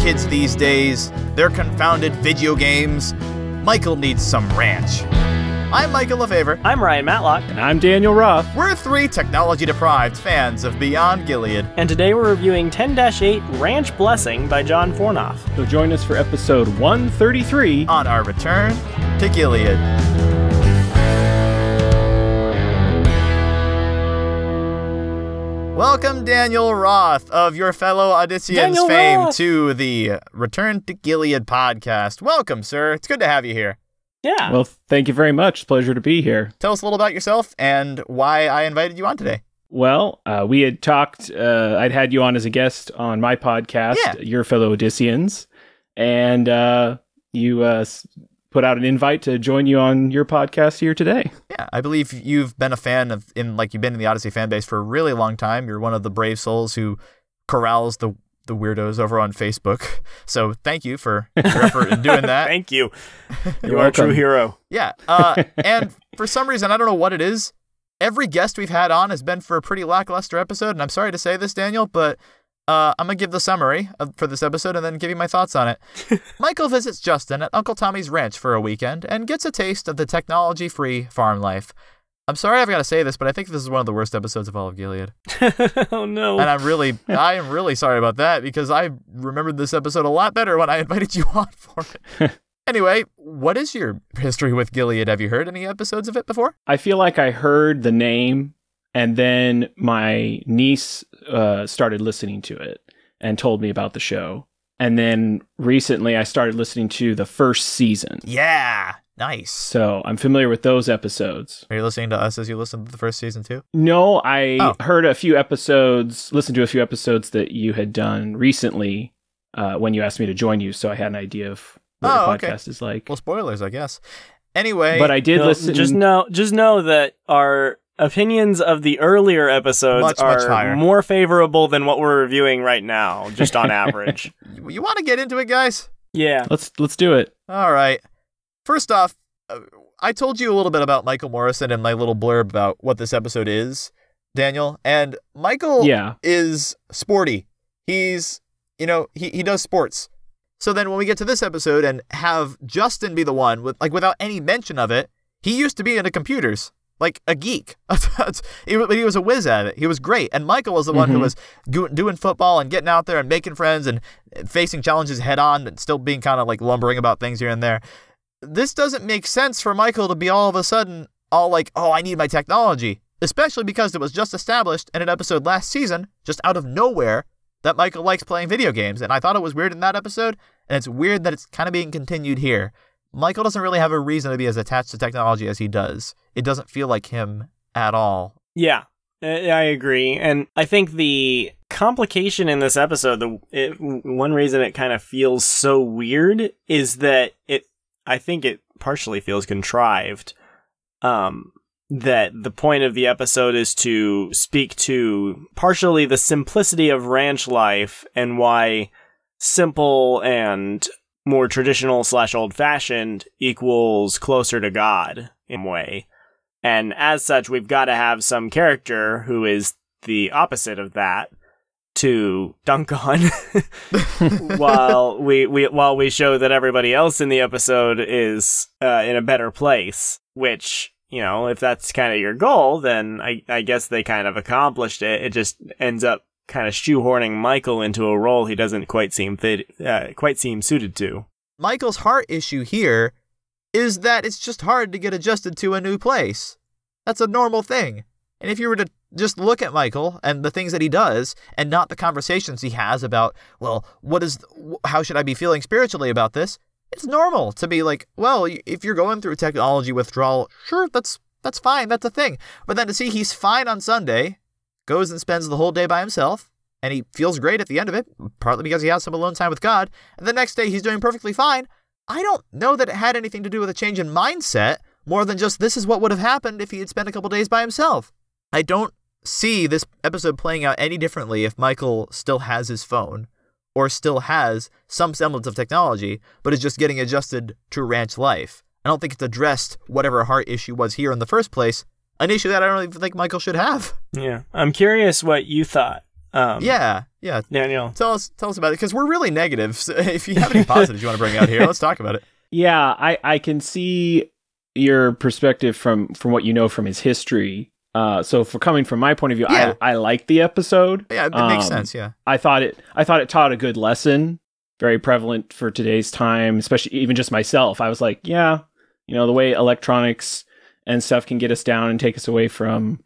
kids these days, their confounded video games. Michael needs some ranch. I'm Michael LaFaver. I'm Ryan Matlock. And I'm Daniel Roth. We're three technology deprived fans of Beyond Gilead. And today we're reviewing 10 8 Ranch Blessing by John Fornof. So join us for episode 133 on our return to Gilead. Welcome, Daniel Roth of your fellow Odysseans Daniel fame Roth. to the Return to Gilead podcast. Welcome, sir. It's good to have you here. Yeah. Well, thank you very much. Pleasure to be here. Tell us a little about yourself and why I invited you on today. Well, uh, we had talked, uh, I'd had you on as a guest on my podcast, Yeah. Your Fellow Odysseans, and uh, you uh, s- put out an invite to join you on your podcast here today. Yeah, I believe you've been a fan of in like you've been in the Odyssey fan base for a really long time. You're one of the brave souls who corrals the the weirdos over on Facebook. So thank you for your effort in doing that. Thank you. You're you are a true hero. Yeah. Uh, and for some reason, I don't know what it is. Every guest we've had on has been for a pretty lackluster episode. And I'm sorry to say this, Daniel, but uh, I'm going to give the summary of, for this episode and then give you my thoughts on it. Michael visits Justin at Uncle Tommy's ranch for a weekend and gets a taste of the technology free farm life. I'm sorry I've got to say this, but I think this is one of the worst episodes of all of Gilead. oh no. And I'm really, I am really sorry about that because I remembered this episode a lot better when I invited you on for it. anyway, what is your history with Gilead? Have you heard any episodes of it before? I feel like I heard the name, and then my niece uh, started listening to it and told me about the show. And then recently, I started listening to the first season. Yeah, nice. So I'm familiar with those episodes. Are you listening to us as you listen to the first season too? No, I Oh. heard a few episodes, listened to a few episodes that you had done recently uh, when you asked me to join you. So I had an idea of what Oh, your okay. podcast is like. Well, spoilers, I guess. Anyway, but I did No, listen. Just know, just know that our opinions of the earlier episodes Much, are much more favorable than what we're reviewing right now, just on average. you, you want to get into it, guys? Yeah. let's let's do it. All right. First off, uh, I told you a little bit about Michael Morrison and my little blurb about what this episode is, Daniel. And Michael Yeah. is sporty. He's, you know, he, he does sports. So then when we get to this episode and have Justin be the one with like without any mention of it, he used to be into computers. Like a geek, he, he was a whiz at it. He was great, and Michael was the one who Mhm. was go- doing football and getting out there and making friends and facing challenges head on, and still being kind of like lumbering about things here and there. This doesn't make sense for Michael to be all of a sudden all like, "Oh, I need my technology," especially because it was just established in an episode last season, just out of nowhere, that Michael likes playing video games, and I thought it was weird in that episode, and it's weird that it's kind of being continued here. Michael doesn't really have a reason to be as attached to technology as he does. It doesn't feel like him at all. Yeah, I agree, and I think the complication in this episode, the it, one reason it kind of feels so weird is that it. I think it partially feels contrived. Um, that the point of the episode is to speak to partially the simplicity of ranch life and why simple and more traditional slash old fashioned equals closer to God in a way. And as such, we've got to have some character who is the opposite of that to dunk on while we, we while we show that everybody else in the episode is uh, in a better place which you know if that's kind of your goal then I, I guess they kind of accomplished it it just ends up kind of shoehorning michael into a role he doesn't quite seem fit uh, quite seem suited to Michael's heart issue here is that it's just hard to get adjusted to a new place. That's a normal thing. And if you were to just look at Michael and the things that he does and not the conversations he has about, well, what is how should I be feeling spiritually about this? It's normal to be like, well, if you're going through technology withdrawal, sure, that's that's fine, that's a thing. But then to see he's fine on Sunday, goes and spends the whole day by himself, and he feels great at the end of it, partly because he has some alone time with God, and the next day he's doing perfectly fine. I don't know that it had anything to do with a change in mindset more than just this is what would have happened if he had spent a couple days by himself. I don't see this episode playing out any differently if Michael still has his phone or still has some semblance of technology, but is just getting adjusted to ranch life. I don't think it's addressed whatever heart issue was here in the first place, an issue that I don't even think Michael should have. Yeah. I'm curious what you thought Um, Yeah, yeah. Daniel. Tell us, tell us about it because we're really negative. So if you have any positives you want to bring out here, let's talk about it. Yeah, I, I can see your perspective from from what you know from his history. Uh, so for coming from my point of view, Yeah. I I like the episode. Yeah, it makes Um, sense. Yeah, I thought it I thought it taught a good lesson, very prevalent for today's time, especially even just myself. I was like, yeah, you know, the way electronics and stuff can get us down and take us away from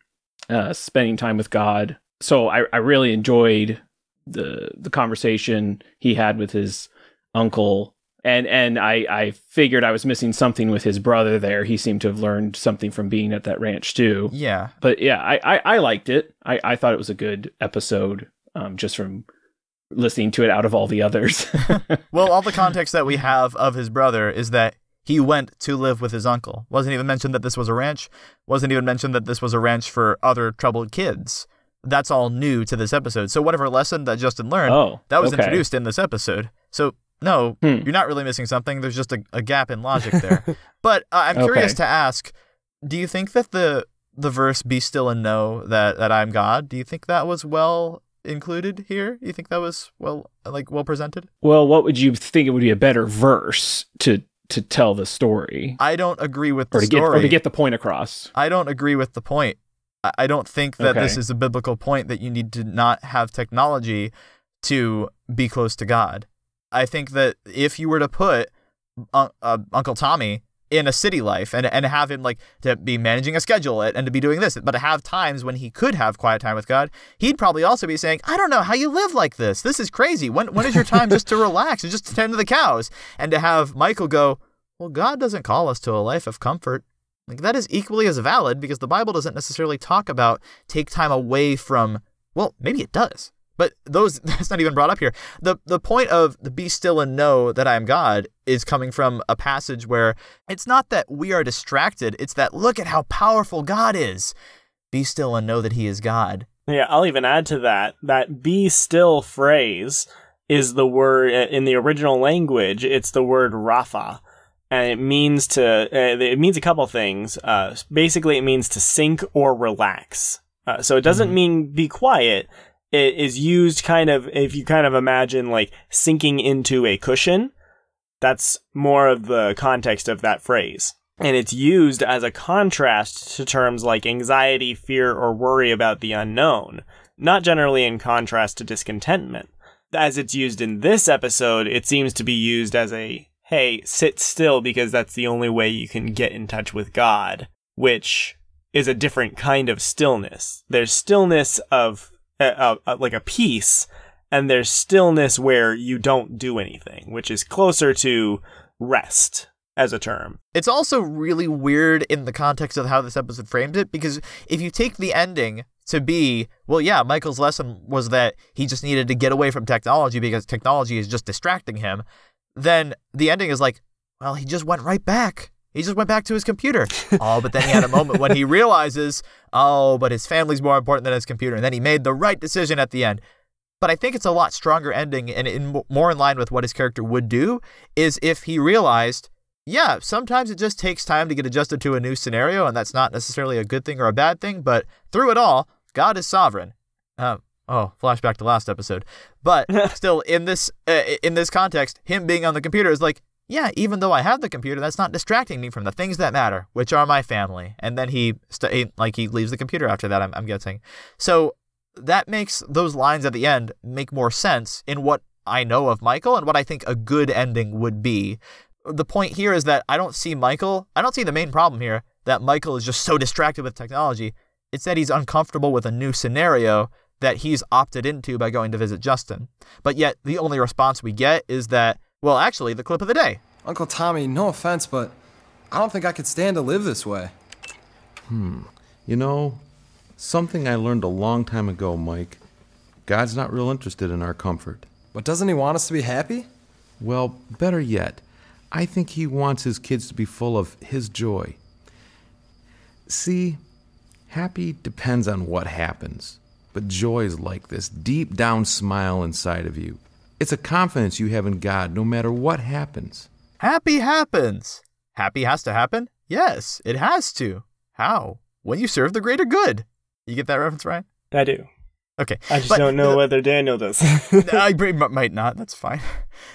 uh, spending time with God. So I, I really enjoyed the the conversation he had with his uncle. And and I, I figured I was missing something with his brother there. He seemed to have learned something from being at that ranch too yeah. but yeah, I, I, I liked it. I, I thought it was a good episode, um, just from listening to it out of all the others. Well, all the context that we have of his brother is that he went to live with his uncle. Wasn't even mentioned that this was a ranch. Wasn't even mentioned that this was a ranch for other troubled kids. That's all new to this episode. So whatever lesson that Justin learned, oh, that was okay. introduced in this episode. So no, Hmm. you're not really missing something. There's just a, a gap in logic there. but uh, I'm curious Okay. to ask: Do you think that the the verse "Be still and know that that I'm God"? Do you think that was well included here? You think that was well like well presented? Well, what would you think it would be a better verse to to tell the story, I don't agree with the or to get story. or to get the point across? I don't agree with the point. I- don't think that this is a biblical point that you need to not have technology to be close to God. I think that if you were to put uh, uh, Uncle Tommy in a city life and, and have him like to be managing a schedule and to be doing this, but to have times when he could have quiet time with God, he'd probably also be saying, I don't know how you live like this. This is crazy. When, when is your time just to relax and just to tend to the cows? And to have Michael go, Well, God doesn't call us to a life of comfort. Like that is equally as valid because the Bible doesn't necessarily talk about take time away from well, maybe it does. But those that's not even brought up here. The the point of the be still and know that I am God is coming from a passage where it's not that we are distracted, it's that look at how powerful God is. Be still and know that he is God. Yeah, I'll even add to that that be still phrase is the word uh, in the original language, it's the word Rapha. And it means to, uh, it means a couple things. Uh, basically, it means to sink or relax. Uh, so it doesn't mean be quiet. It is used kind of, if you kind of imagine like sinking into a cushion, that's more of the context of that phrase. And it's used as a contrast to terms like anxiety, fear, or worry about the unknown, not generally in contrast to discontentment. As it's used in this episode, it seems to be used as a hey, sit still because that's the only way you can get in touch with God, which is a different kind of stillness. There's stillness of like a peace, and there's stillness where you don't do anything, which is closer to rest as a term. It's also really weird in the context of how this episode framed it because if you take the ending to be, well, yeah, Michael's lesson was that he just needed to get away from technology because technology is just distracting him, then the ending is like, well, he just went right back. He just went back to his computer. oh, but then he had a moment when he realizes, oh, but his family's more important than his computer. And then he made the right decision at the end. But I think it's a lot stronger ending and in, more in line with what his character would do is if he realized, yeah, sometimes it just takes time to get adjusted to a new scenario, and that's not necessarily a good thing or a bad thing. But through it all, God is sovereign. Uh, oh, flashback to last episode. But still, in this uh, in this context, him being on the computer is like, yeah, even though I have the computer, that's not distracting me from the things that matter, which are my family. And then he st- like he leaves the computer after that. I'm, I'm guessing. So that makes those lines at the end make more sense in what I know of Michael and what I think a good ending would be. The point here is that I don't see Michael, I don't see the main problem here that Michael is just so distracted with technology. It's that he's uncomfortable with a new scenario that he's opted into by going to visit Justin. But yet, the only response we get is that, well, actually, the clip of the day. Uncle Tommy, no offense, but I don't think I could stand to live this way. Hmm. You know, something I learned a long time ago, Mike. God's not real interested in our comfort. But doesn't he want us to be happy? Well, better yet, I think he wants his kids to be full of his joy. See, happy depends on what happens, but joy is like this deep down smile inside of you. It's a confidence you have in God no matter what happens. Happy happens. Happy has to happen? Yes, it has to. How? When you serve the greater good. You get that reference, Ryan? I do. Okay, I just But don't know the- whether Daniel does. I might not. That's fine.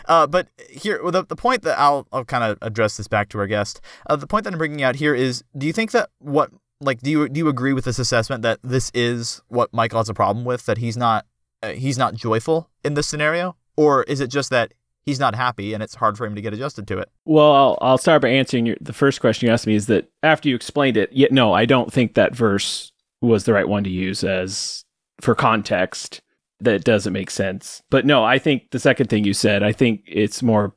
Uh, but here, well, the, the point that I'll, I'll kind of address this back to our guest. Uh, the point that I'm bringing out here is: Do you think that what, like, do you do you agree with this assessment that this is what Michael has a problem with? That he's not uh, he's not joyful in this scenario, or is it just that he's not happy and it's hard for him to get adjusted to it? Well, I'll, I'll start by answering your, the first question you asked me. Is that after you explained it? Yet, no, I don't think that verse was the right one to use as for context. That doesn't make sense. But no, I think the second thing you said. I think it's more,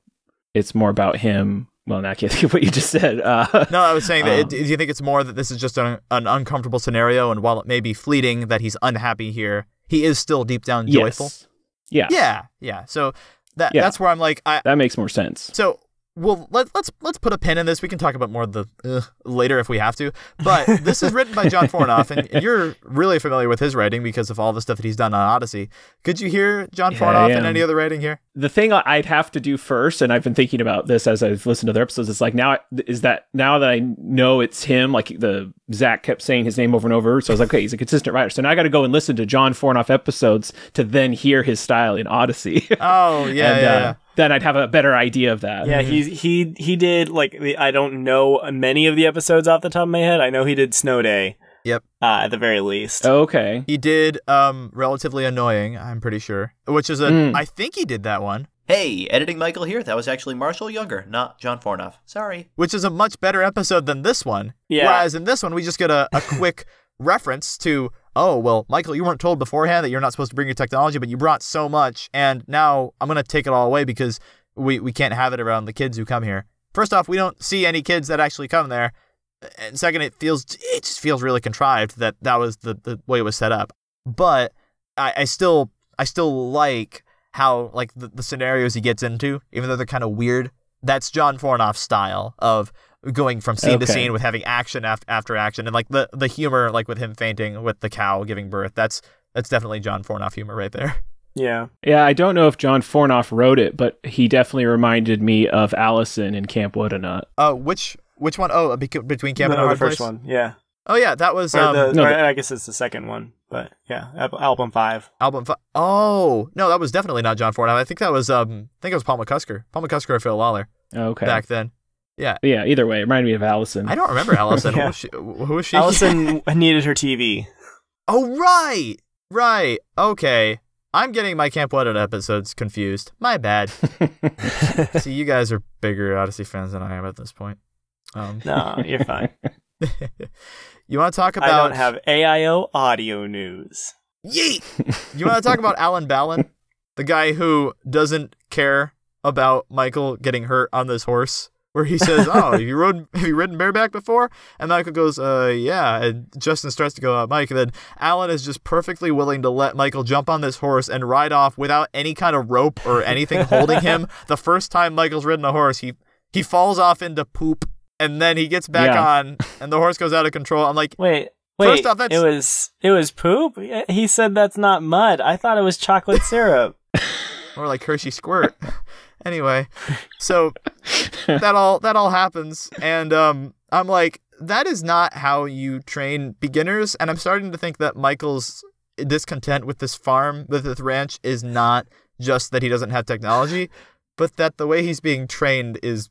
it's more about him. Well, now I can't think of what you just said. Uh, No, I was saying that. Um, do you think it's more that this is just an, an uncomfortable scenario, and while it may be fleeting that he's unhappy here, he is still deep down joyful? yes. Yeah, Yeah, yeah. So that Yeah. that's where I'm like, I, that makes more sense. So, well, let, let's let's put a pin in this. We can talk about more of the uh, later if we have to. But this is written by John Fornof, and, and you're really familiar with his writing because of all the stuff that he's done on Odyssey. Could you hear John Yeah, Fornof any other writing here? the thing I'd have to do first, and I've been thinking about this as I've listened to other episodes. is like now is that now that I know it's him, like the Zach kept saying his name over and over, so I was like, okay, he's a consistent writer. So now I got to go and listen to John Fornof episodes to then hear his style in Odyssey. Oh yeah, and, yeah, uh, yeah. Then I'd have a better idea of that. yeah, he he he did like the, I don't know many of the episodes off the top of my head. I know he did Snow Day. Yep. Uh, at the very least. Okay. He did um relatively annoying. I'm pretty sure, which is a. I Mm. think he did that one, Hey, editing Michael here. That was actually Marshall Younger, not John Fornof. Sorry. which is a much better episode than this one. Yeah. Whereas in this one, we just get a, a quick reference to, oh, well, Michael, you weren't told beforehand that you're not supposed to bring your technology, but you brought so much, and now I'm going to take it all away because we, we can't have it around the kids who come here. First off, we don't see any kids that actually come there. And second, it feels it just feels really contrived that that was the, the way it was set up. But I, I still I still like how like the, the scenarios he gets into, even though they're kind of weird. That's John Fornof's style of going from scene to scene with having action after, after action, and like the the humor, like with him fainting with the cow giving birth. That's that's definitely John Fornof humor right there. Yeah. Yeah, I don't know if John Fornof wrote it, but he definitely reminded me of Allison in Camp What-A-Nut. Uh, which which one? Oh, bec- between Camp and no, a the first Place? one. Yeah. Oh yeah, that was Or um, the, no, or the- I guess it's the second one, but yeah, album five. album. Fi- oh no, that was definitely not John Fornof. I think that was um, I think it was Paul McCusker, Paul McCusker or Phil Lollar Okay. back then. Yeah, Yeah. either way, it reminded me of Allison. I don't remember Allison. Yeah. Who was she? Who was she? Allison needed her TV. Oh right, right. Okay, I'm getting my Camp Wooded episodes confused. My bad. See, you guys are bigger Odyssey fans than I am at this point. Um, No, you're fine. you want to talk about? I don't have AIO audio news. Yeet. You want to talk about Alan Ballon, the guy who doesn't care about Michael getting hurt on this horse? Where he says, "Oh, have you rode? Have you ridden bareback before?" And Michael goes, "Uh, yeah." And Justin starts to go, uh, "Mike." And then Alan is just perfectly willing to let Michael jump on this horse and ride off without any kind of rope or anything holding him. The first time Michael's ridden a horse, he he falls off into poop, and then he gets back Yeah. on, and the horse goes out of control. I'm like, Wait, wait. Off, it was it was poop. He said that's not mud. I thought it was chocolate syrup. or like Hershey Squirt. Anyway, so that all that all happens, and um, I'm like, that is not how you train beginners. And I'm starting to think that Michael's discontent with this farm, with this ranch, is not just that he doesn't have technology, but that the way he's being trained is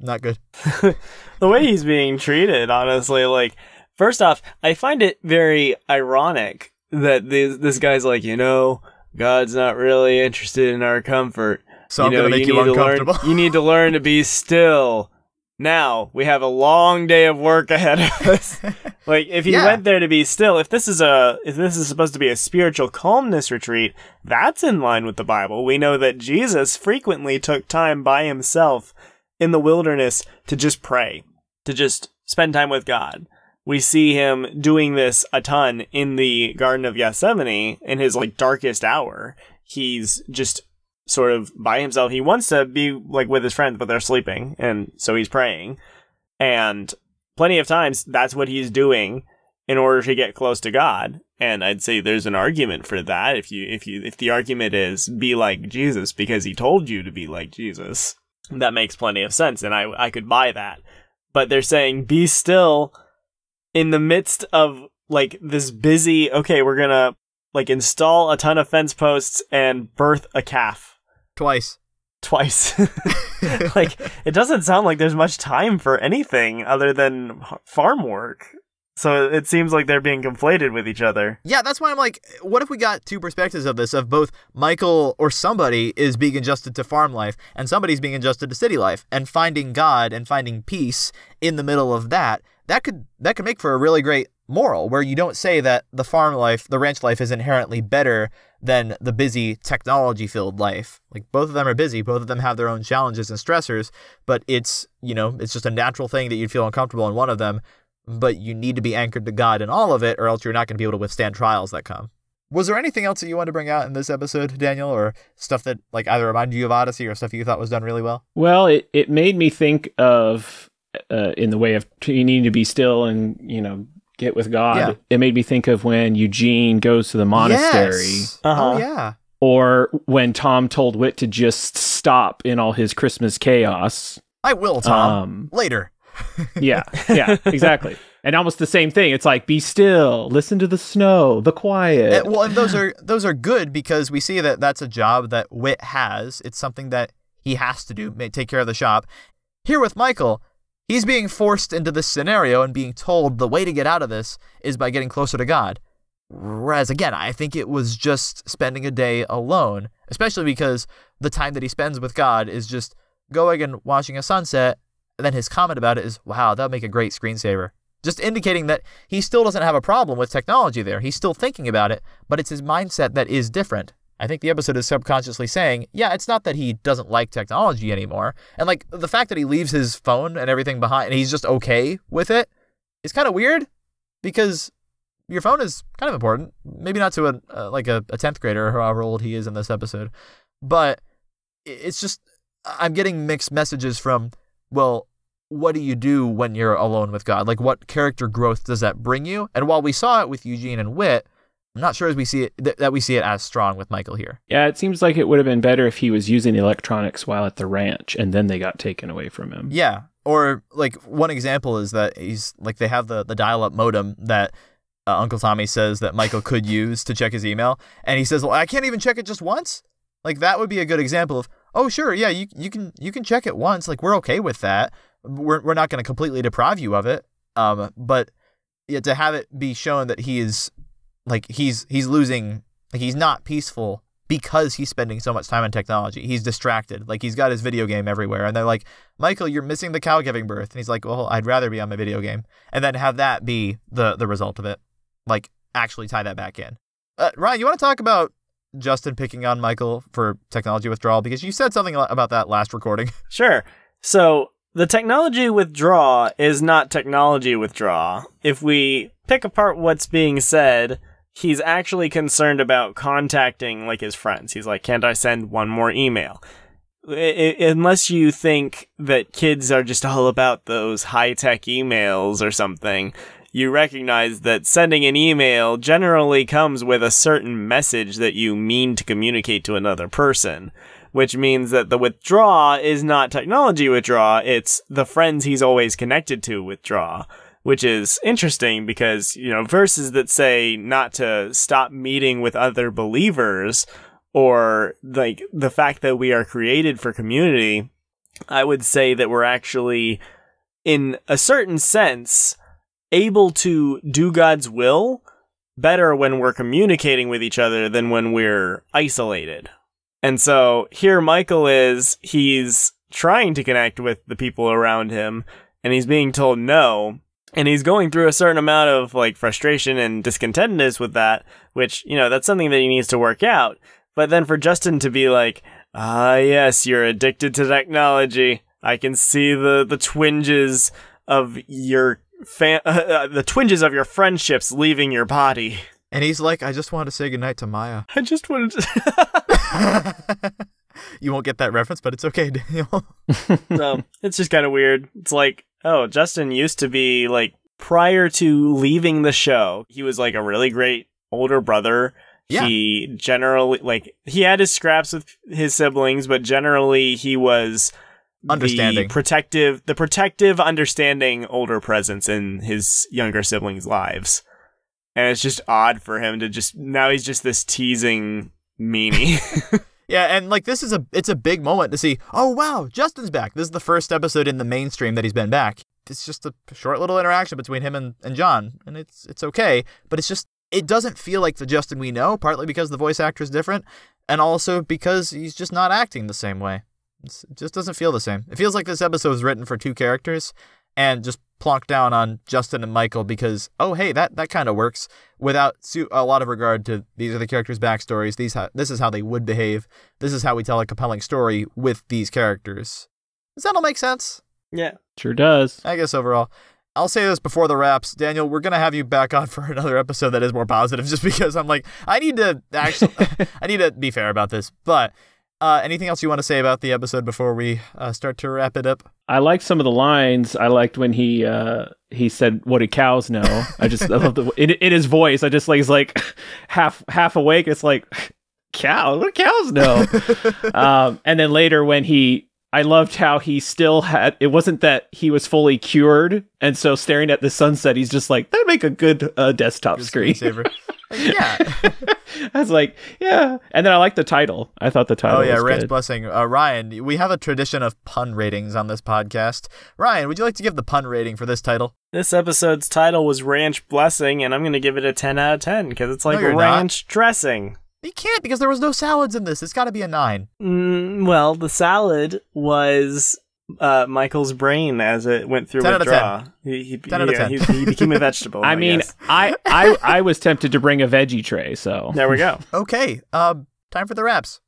not good. the way he's being treated, honestly, like first off, I find it very ironic that this this guy's like, you know, God's not really interested in our comfort. So I'm gonna make you, need to uncomfortable. learn, you need to learn to be still. Now we have a long day of work ahead of us. like if he Yeah. went there to be still, if this is a if this is supposed to be a spiritual calmness retreat, that's in line with the Bible. We know that Jesus frequently took time by himself in the wilderness to just pray, to just spend time with God. We see him doing this a ton in the Garden of Gethsemane in his like darkest hour. He's just sort of by himself. He wants to be like with his friends, but they're sleeping, and so he's praying. And plenty of times, that's what he's doing in order to get close to God. And I'd say there's an argument for that. If you, if you, if the argument is be like Jesus because he told you to be like Jesus, that makes plenty of sense, and I, I could buy that. But they're saying be still in the midst of like this busy. Okay, we're gonna like install a ton of fence posts and birth a calf Twice. twice. like it doesn't sound like there's much time for anything other than farm work. So it seems like they're being conflated with each other. Yeah, that's why I'm like, what if we got two perspectives of this of both Michael or somebody is being adjusted to farm life and somebody's being adjusted to city life and finding God and finding peace in the middle of that. That could that could make for a really great moral where you don't say that the farm life, the ranch life is inherently better than the busy technology filled life. Like both of them are busy, both of them have their own challenges and stressors, but it's, you know, it's just a natural thing that you'd feel uncomfortable in one of them but you need to be anchored to God in all of it, or else you're not going to be able to withstand trials that come. Was there anything else that you wanted to bring out in this episode, Daniel, or stuff that like either reminded you of Odyssey or stuff you thought was done really well? Well, it, it made me think of, uh, in the way of you need to be still and, you know, get with God. Yeah. It made me think of when Eugene goes to the monastery Yes. Uh-huh. Oh yeah. or when Tom told Whit to just stop in all his Christmas chaos. I will, Tom. Um, Later. Yeah, yeah, exactly. And almost the same thing. It's like be still, listen to the snow, the quiet. And- well, and those are those are good because we see that that's a job that Whit has. It's something that he has to do, take care of the shop. Here with Michael, he's being forced into this scenario and being told the way to get out of this is by getting closer to God. Whereas again, I think it was just spending a day alone, especially because the time that he spends with God is just going and watching a sunset. And then his comment about it is, wow, that would make a great screensaver. Just indicating that he still doesn't have a problem with technology there. He's still thinking about it, but it's his mindset that is different. I think the episode is subconsciously saying, yeah, it's not that he doesn't like technology anymore. And like the fact that he leaves his phone and everything behind and he's just okay with it is kind of weird because your phone is kind of important. Maybe not to a like a, a 10th grader however old he is in this episode, but it's just I'm getting mixed messages from well, what do you do when you're alone with God? Like what character growth does that bring you? And while we saw it with Eugene and Whit, I'm not sure as we see it th- that we see it as strong with Michael here. yeah, it seems like it would have been better if he was using electronics while at the ranch and then they got taken away from him. Yeah. Or like one example is that he's like they have the the dial-up modem that uh, Uncle Tommy says that Michael could use to check his email, and he says, "Well, I can't even check it just once." Like that would be a good example of, "Oh, sure, yeah, you you can you can check it once. Like we're okay with that. We're we're not going to completely deprive you of it." Um, but yeah, to have it be shown that he is like he's he's losing like he's not peaceful because he's spending so much time on technology. He's distracted. Like he's got his video game everywhere and they're like, "Michael, you're missing the cow giving birth." And he's like, "Well, I'd rather be on my video game." And then have that be the the result of it. Like actually tie that back in. Uh, Ryan, you want to talk about Justin picking on Michael for technology withdrawal because you said something about that last recording. Sure. So the technology withdraw is not technology withdraw. If we pick apart what's being said, he's actually concerned about contacting like his friends. He's like, "Can't I send one more email?" I- unless you think that kids are just all about those high-tech emails or something, you recognize that sending an email generally comes with a certain message that you mean to communicate to another person which means that the withdraw is not technology withdraw, it's the friends he's always connected to withdraw. Which is interesting because, you know, verses that say not to stop meeting with other believers or like the fact that we are created for community, I would say that we're actually, in a certain sense, able to do God's will better when we're communicating with each other than when we're isolated. And so here Michael is, he's trying to connect with the people around him and he's being told no. And he's going through a certain amount of like frustration and discontentedness with that, which, you know, that's something that he needs to work out. But then for Justin to be like, ah, yes, you're addicted to technology. I can see the, the twinges of your fan, the twinges of your friendships leaving your body. and he's like, "I just wanted to say goodnight to Maya." I just wanted to. you won't get that reference, but it's okay, Daniel. so it's just kind of weird. It's like, oh, Justin used to be like prior to leaving the show, he was like a really great older brother. Yeah. He generally like he had his scraps with his siblings, but generally he was Understanding. the protective, the protective, understanding older presence in his younger siblings' lives. and it's just odd for him to just now he's just this teasing meanie. Yeah, and like this is a it's a big moment to see. Oh wow, Justin's back. This is the first episode in the mainstream that he's been back. It's just a short little interaction between him and, and John, and it's it's okay. But it's just it doesn't feel like the Justin we know. Partly because the voice actor is different, and also because he's just not acting the same way. It's, it just doesn't feel the same. It feels like this episode was written for two characters, and just plonk down on Justin and Michael because oh hey that that kind of works without su- a lot of regard to these are the characters' backstories. These ha- this is how they would behave. This is how we tell a compelling story with these characters. Does that all make sense? yeah. Sure does. I guess overall. I'll say this before the wraps, Daniel. We're gonna have you back on for another episode that is more positive, just because I'm like, I need to actually, I need to be fair about this. But uh, anything else you want to say about the episode before we uh, start to wrap it up? I liked some of the lines. I liked when he uh, he said, "What do cows know?" I just I love the in, in his voice. I just like he's like half half awake. It's like cow. What do cows know? um, and then later when he. I loved how he still had. It wasn't that he was fully cured, and so staring at the sunset, he's just like, "That'd make a good uh, desktop Good screen." screensaver. yeah. I was like, "Yeah," and then I liked the title. I thought the title. Oh yeah, was Rand's good. blessing. Uh, Ryan, we have a tradition of pun ratings on this podcast. Ryan, would you like to give the pun rating for this title? This episode's title was Ranch Blessing, and I'm going to give it a 10 out of 10 because it's like you're not. ranch dressing. You can't because there was no salads in this. It's got to be a nine. Mm, well, the salad was uh, Michael's brain as it went through 10 out of withdrawal. He, he, 10 out of yeah, 10. He, he became a vegetable. I mean. I, I I was tempted to bring a veggie tray, so there we go. Okay. Um, time for the wraps.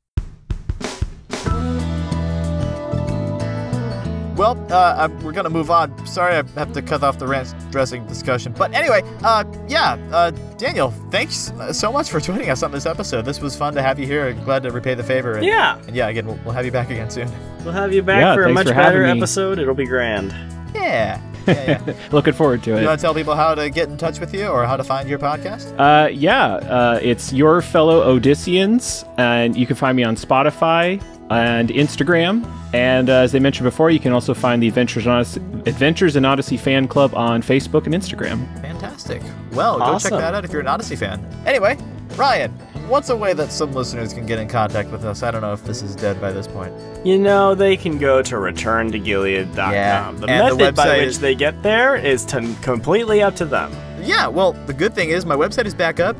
Well, uh, uh, we're gonna move on. Sorry, I have to cut off the ranch dressing discussion. But anyway, uh, yeah, uh, Daniel, thanks uh, so much for joining us on this episode. This was fun to have you here. Glad to repay the favor. And, Yeah, And yeah, again, we'll, we'll have you back again soon. we'll have you back Yeah, for a thanks much for having better me. episode. It'll be grand. Yeah. Yeah, yeah. looking forward to it. you want to tell people how to get in touch with you or how to find your podcast? Uh, yeah, uh, it's your fellow Odysseans, and you can find me on Spotify and Instagram. And uh, as I mentioned before, you can also find the Adventures in Odyssey, Adventures in Odyssey fan club on Facebook and Instagram. Fantastic. Well, go check that out if you're an Odyssey fan. Anyway, Ryan, what's a way that some listeners can get in contact with us? I don't know if this is dead by this point. You know, they can go to returntogilead.com. Yeah, The and the method by which is- they get there is to completely up to them. Yeah, well, the good thing is my website is back up.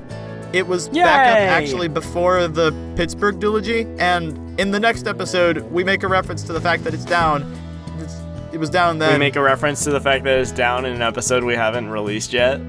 It was back up actually before the Pittsburgh Duology, and in the next episode, we make a reference to the fact that it's down. It's, it was down then. we make a reference to the fact that it's down in an episode we haven't released yet.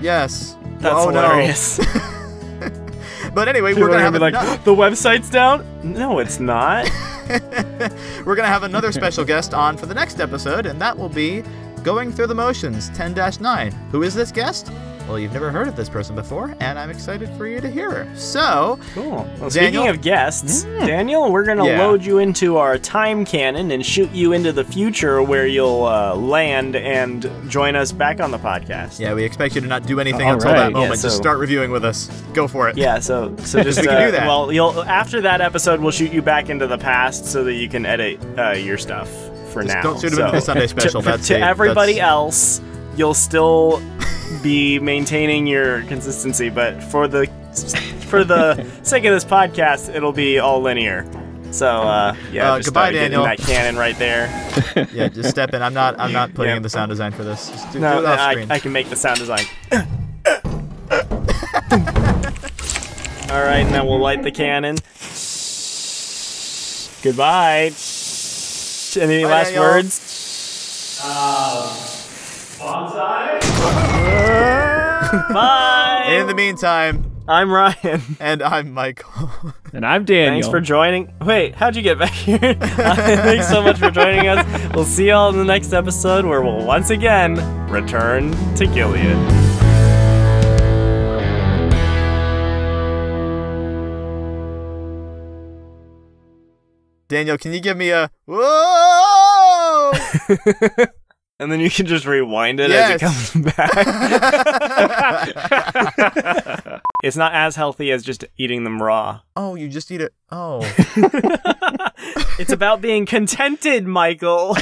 yes. That's oh, hilarious. No. but anyway, People we're gonna gonna have be a like, the website's down? No, it's not. We're going to have another special guest on for the next episode, and that will be Going Through the Motions 10 9. Who is this guest? Well, you've never heard of this person before, and I'm excited for you to hear her. So, Cool. Well, Daniel? speaking of guests, Daniel, we're gonna Yeah. load you into our time cannon and shoot you into the future where you'll uh, land and join us back on the podcast. yeah, we expect you to not do anything until right. that Yeah, moment. Just start reviewing with us. Go for it. Yeah, so so just We can uh, do that. well, you'll after that episode, we'll shoot you back into the past so that you can edit uh, your stuff for Just now. don't shoot him so, into the Sunday special. To, That's to everybody that's- else, you'll still be maintaining your consistency, but for the for the sake of this podcast, it'll be all linear. So uh, yeah, Uh, just goodbye, uh, getting Daniel. that cannon right there. Yeah, just step in. I'm not. I'm not putting Yeah. in the sound design for this. Just do, No, do it I. I can make the sound design. All right, now we'll light the cannon. Goodbye. Any Bye, last Daniel. words? Bye. in the meantime, I'm Ryan. and I'm Michael. And I'm Daniel. Thanks for joining. Wait, how'd you get back here? Thanks so much for joining us. We'll see y'all in the next episode where we'll once again return to Gilead. Daniel, can you give me a whoa? And then you can just rewind it Yes. as it comes back. it's not as healthy as just eating them raw. oh, you just eat it. Oh. It's about being contented, Michael.